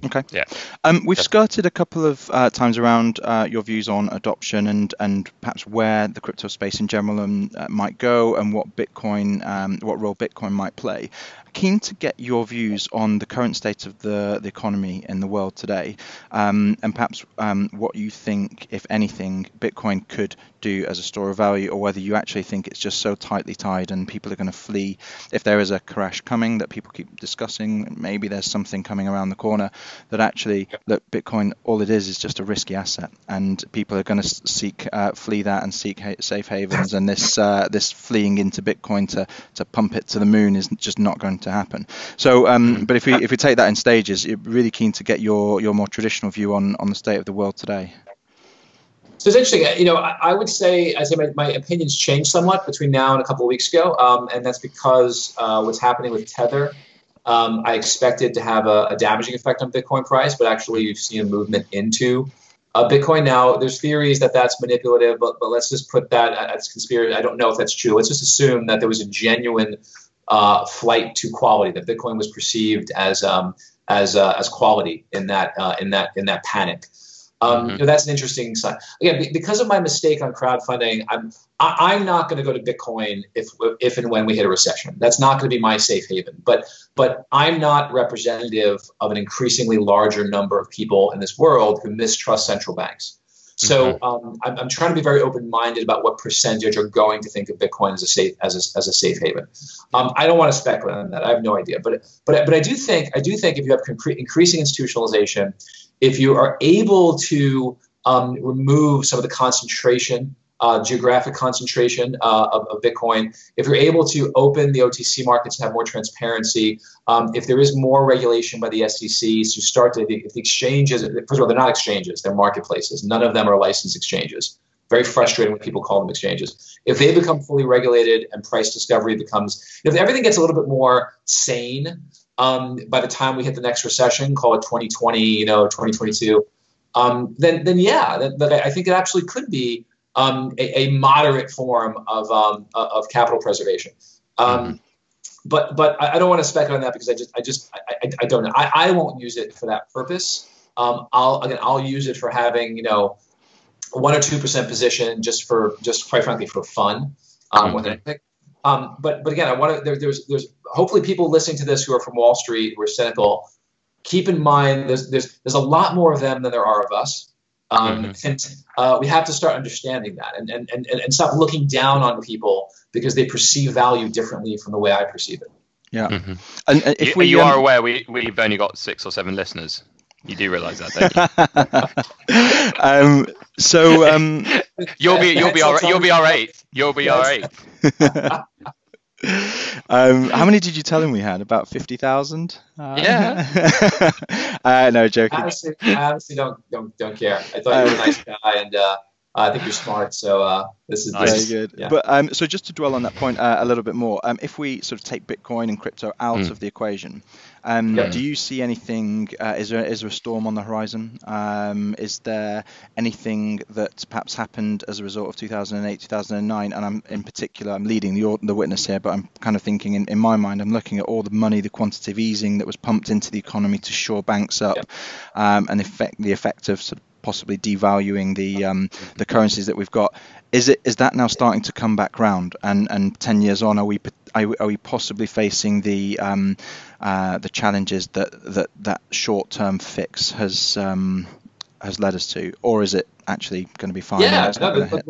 Okay. Yeah. Um, we've skirted a couple of uh, times around uh, your views on adoption and and perhaps where the crypto space in general um, uh, might go and what Bitcoin, um, what role Bitcoin might play keen to get your views on the current state of the, the economy in the world today, um, and perhaps um, what you think, if anything, Bitcoin could do as a store of value, or whether you actually think it's just so tightly tied and people are going to flee. If there is a crash coming that people keep discussing, maybe there's something coming around the corner that actually, look, Bitcoin, all it is is just a risky asset, and people are going to seek uh, flee that and seek ha- safe havens, and this uh, this fleeing into Bitcoin to to pump it to the moon is just not going to happen. So, um, hmm. but if we if we take that in stages, you're really keen to get your your more traditional view on on the state of the world today. So it's interesting. You know, I, I would say, I say my, my opinions changed somewhat between now and a couple of weeks ago, um, and that's because uh, what's happening with Tether. Um, I expected to have a, a, damaging effect on Bitcoin price, but actually you've seen a movement into uh, Bitcoin. Now, there's theories that that's manipulative, but, but let's just put that as conspiracy. I don't know if that's true. Let's just assume that there was a genuine uh, flight to quality. That Bitcoin was perceived as um, as uh, as quality in that uh, in that in that panic. Um, mm-hmm. you know, that's an interesting sign. Again, because of my mistake on crowdfunding, I'm I, am not going to go to Bitcoin if if and when we hit a recession. That's not going to be my safe haven. But but I'm not representative of an increasingly larger number of people in this world who mistrust central banks. So um, I'm, I'm, trying to be very open-minded about what percentage are going to think of Bitcoin as a safe as a, as a safe haven. Um, I don't want to speculate on that. I have no idea, but but but I do think I do think if you have increasing institutionalization, if you are able to um, remove some of the concentration uh, geographic concentration uh, of, of, Bitcoin, if you're able to open the OTC markets and have more transparency, um, if there is more regulation by the SEC to start to, if the exchanges, first of all, they're not exchanges, they're marketplaces. None of them are licensed exchanges. Very frustrating when people call them exchanges. If they become fully regulated and price discovery becomes, if everything gets a little bit more sane um, by the time we hit the next recession, call it 2020, you know, 2022, um, then then yeah, I think it actually could be um, a, a, moderate form of, um, of capital preservation. Um, mm-hmm. But but I, don't want to speculate on that because I just I just I, I, I don't know. I, I won't use it for that purpose. Um, I'll again I'll use it for having you know one or two percent position just for just quite frankly for fun um, mm-hmm. Um, but but again, I want to there, there's there's hopefully people listening to this who are from Wall Street who are cynical. Keep in mind there's there's there's a lot more of them than there are of us. Um, mm-hmm. And uh, we have to start understanding that and, and, and, and stop looking down on people because they perceive value differently from the way I perceive it. Yeah. Mm-hmm. And, and, if you, we, you um, are aware, we, we've only got six or seven listeners. You do realize that, don't you? um, so um, you'll be you'll be our you'll be our eighth. You'll be our eighth. um, how many did you tell him we had? About fifty thousand. Uh, yeah. uh, no, joking. Honestly, I honestly don't don't don't care. I thought you were a nice guy, and uh, I think you're smart. So uh, this is very good. Yeah. But um, so just to dwell on that point uh, a little bit more, um, if we sort of take Bitcoin and crypto out mm. of the equation, um, yeah. Do you see anything? Uh, is there is there a storm on the horizon? Um, is there anything that perhaps happened as a result of 2008, 2009? And I'm in particular, I'm leading the the witness here, but I'm kind of thinking in, in my mind, I'm looking at all the money, the quantitative easing that was pumped into the economy to shore banks up, yeah. um, and effect the effect of sort of possibly devaluing the um, the currencies that we've got. Is it is that now starting to come back round? And and ten years on, are we are we possibly facing the um, uh, the challenges that that that short term fix has um, has led us to, or is it actually going to be fine? Yeah, no,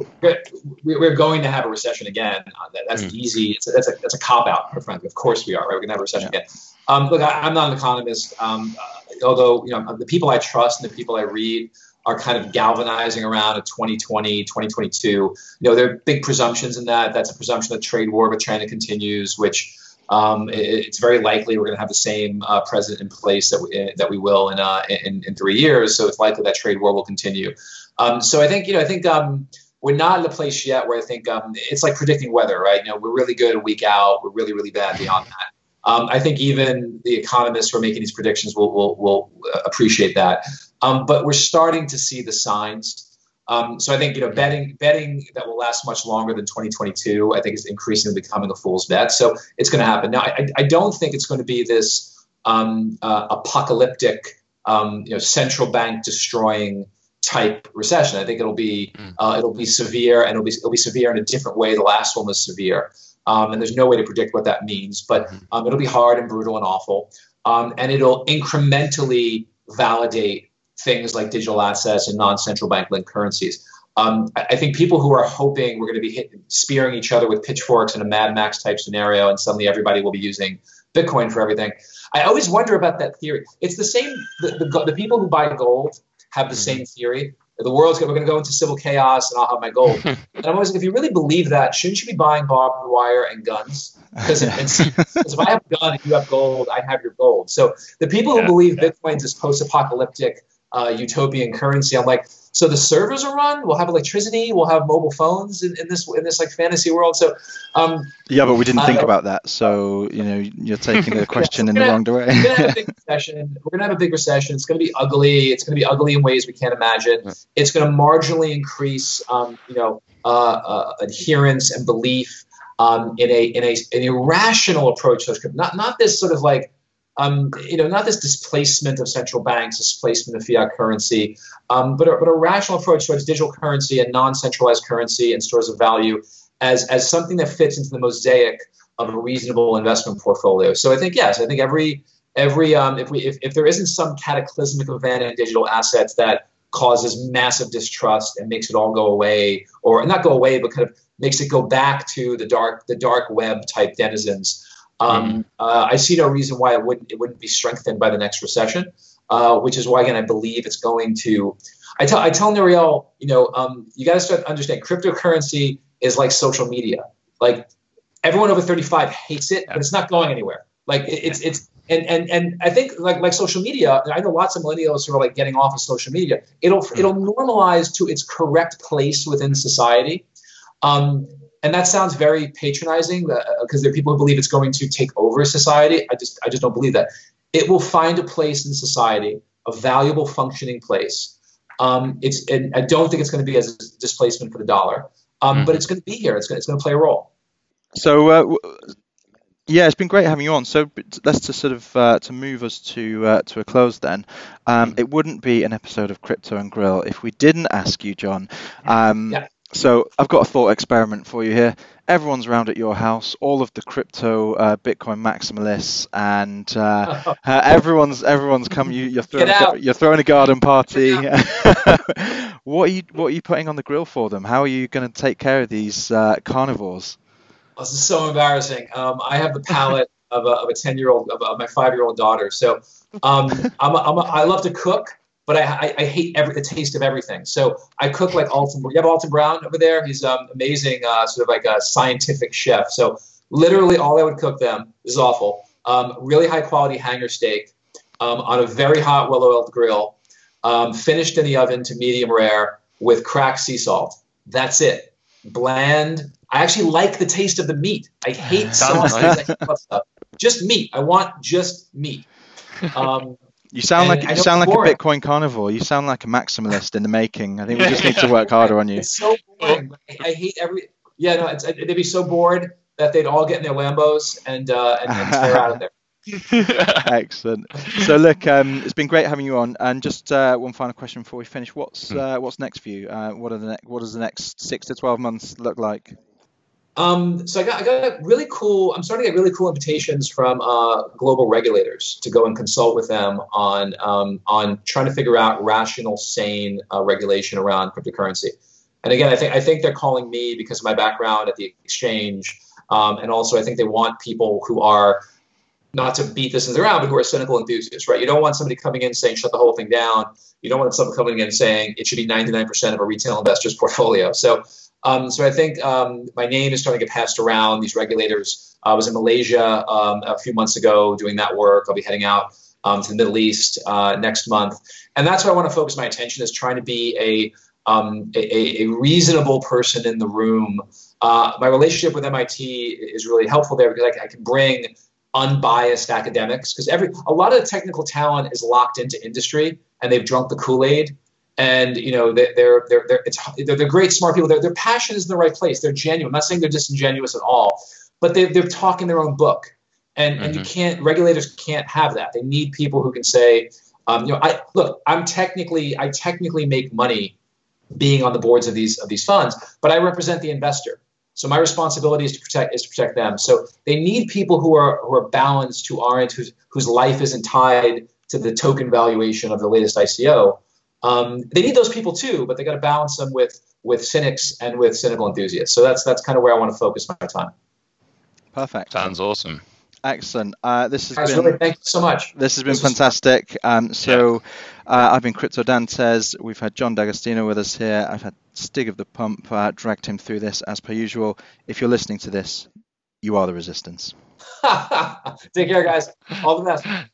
we're going to have a recession again. Uh, that's mm. easy. It's a, that's a that's a cop out, frankly. Of course we are. Right? We're going to have a recession yeah. again. Um, look, I, am not an economist, um, uh, although you know the people I trust and the people I read are kind of galvanizing around a 2020, 2022. You know, there are big presumptions in that. That's a presumption that trade war with China continues, which um, it, it's very likely we're going to have the same uh, president in place that we, that we will in, uh, in, in three years. So it's likely that trade war will continue. Um, so I think you know I think um, we're not in the place yet where I think um, it's like predicting weather, right? You know, we're really good a week out. We're really really bad beyond that. Um, I think even the economists who are making these predictions will will, will appreciate that. Um, but we're starting to see the signs. Um, so I think you know betting betting that will last much longer than 2022. I think is increasingly becoming a fool's bet. So it's going to happen. Now I, I don't think it's going to be this um, uh, apocalyptic, um, you know, central bank destroying type recession. I think it'll be mm. uh, it'll be severe and it'll be it'll be severe in a different way. The last one was severe, um, and there's no way to predict what that means. But mm-hmm. um, it'll be hard and brutal and awful, um, and it'll incrementally validate things like digital assets and non-central bank linked currencies. Um, I think people who are hoping we're going to be hit, spearing each other with pitchforks in a Mad Max type scenario, and suddenly everybody will be using Bitcoin for everything. I always wonder about that theory. It's the same. The, the, the people who buy gold have the mm-hmm. same theory. The world's we're going to go into civil chaos, and I'll have my gold. and I'm always like, if you really believe that, shouldn't you be buying barbed wire and guns? Because if I have a gun and you have gold, I have your gold. So the people who yeah, believe yeah. Bitcoin's this post-apocalyptic uh, utopian currency, I'm like, so the servers will run. We'll have electricity. We'll have mobile phones in, in this in this like fantasy world. So um, yeah, but we didn't think uh, about that. So you know, you're taking the question yeah, in the wrong direction. we're gonna have a big recession. We're gonna have a big recession. It's gonna be ugly. It's gonna be ugly in ways we can't imagine. It's gonna marginally increase, um, you know, uh, uh, adherence and belief um, in a in a an irrational approach to crypto. Not not this sort of like um, you know, not this displacement of central banks, displacement of fiat currency, um, but, a, but a rational approach towards digital currency and non-centralized currency and stores of value as, as something that fits into the mosaic of a reasonable investment portfolio. So I think yes, I think every every um, if we if, if there isn't some cataclysmic event in digital assets that causes massive distrust and makes it all go away, or not go away, but kind of makes it go back to the dark the dark web type denizens. Um, mm-hmm. uh, I see no reason why it wouldn't it wouldn't be strengthened by the next recession, uh, which is why again I believe it's going to. I tell I tell Nouriel, you know, um, you got to start to understand cryptocurrency is like social media. Like everyone over 35 hates it, but it's not going anywhere. Like it, it's it's and and and I think like like social media. I know lots of millennials who are like getting off of social media. It'll mm-hmm. it'll normalize to its correct place within society. Um, and that sounds very patronizing because uh, there are people who believe it's going to take over society. I just I just don't believe that. It will find a place in society, a valuable functioning place. Um, it's and I don't think it's going to be as a displacement for the dollar, um, mm-hmm. but it's going to be here. It's going, it's going to play a role. So. Uh, yeah, it's been great having you on. So let's just sort of uh, to move us to uh, to a close then. Um, mm-hmm. it wouldn't be an episode of Crypto and Grill if we didn't ask you, John. Um, yeah. So I've got a thought experiment for you here. Everyone's around at your house, all of the crypto uh, Bitcoin maximalists, and uh, uh, everyone's everyone's come. You, are throwing a, you're throwing a garden party. what are you what are you putting on the grill for them? How are you going to take care of these uh, carnivores? This is so embarrassing. Um, I have the palate of a, ten year old of, of my five year old daughter. So um, I'm, a, I'm a, I love to cook but I, I, I, hate every, the taste of everything. So I cook like Alton. You have Alton Brown over there. He's um, amazing, uh, sort of like a scientific chef. So literally, all I would cook them is awful. Um, really high quality hanger steak um, on a very hot, well oiled grill, um, finished in the oven to medium rare with cracked sea salt. That's it. Bland. I actually like the taste of the meat. I hate sauce. I hate stuff. Just meat. I want just meat. You sound and like you sound like a Bitcoin carnivore. You sound like a maximalist in the making. I think we just need to work harder on you. It's so boring. I, hate every. Yeah, no, they'd be so bored that they'd all get in their Lambos and uh, and, and tear out of there. Excellent. So look, um, it's been great having you on. And just uh, one final question before we finish: What's hmm. uh, what's next for you? Uh, what are the ne- what does the next six to twelve months look like? Um, so I got, I got really cool. I'm starting to get really cool invitations from uh, global regulators to go and consult with them on um, on trying to figure out rational, sane uh, regulation around cryptocurrency. And again, I think I think they're calling me because of my background at the exchange, um, and also I think they want people who are not to beat this into the ground, but who are cynical enthusiasts, right? You don't want somebody coming in saying shut the whole thing down. You don't want someone coming in saying it should be 99% of a retail investor's portfolio. So um, so I think um, my name is starting to get passed around. These regulators. I was in Malaysia um, a few months ago doing that work. I'll be heading out um, to the Middle East uh, next month, and that's where I want to focus my attention is trying to be a um, a, a, reasonable person in the room. Uh, my relationship with MIT is really helpful there because I, I can bring unbiased academics because every a lot of the technical talent is locked into industry and they've drunk the Kool Aid and you know they, they're they're they're, it's, they're they're great smart people. Their their passion is in the right place. They're genuine. I'm not saying they're disingenuous at all, but they they're talking their own book, and mm-hmm. and you mm-hmm. can't regulators can't have that. They need people who can say, um, you know, I look, I'm technically I technically make money being on the boards of these of these funds, but I represent the investor. So my responsibility is to protect is to protect them. So they need people who are who are balanced, who aren't whose whose life isn't tied to the token valuation of the latest ICO. Um, they need those people too, but they got to balance them with with cynics and with cynical enthusiasts. So that's that's kind of where I want to focus my time. Perfect. Sounds awesome. Excellent. Uh, this has Guys, been really, thank you so much. This has been this fantastic. Um, so yeah. uh, I've been Crypto Dantes. We've had John D'Agostino with us here. I've had Stig of the Pump. Uh, dragged him through this as per usual. If you're listening to this, you are the resistance. Take care, guys. All the best.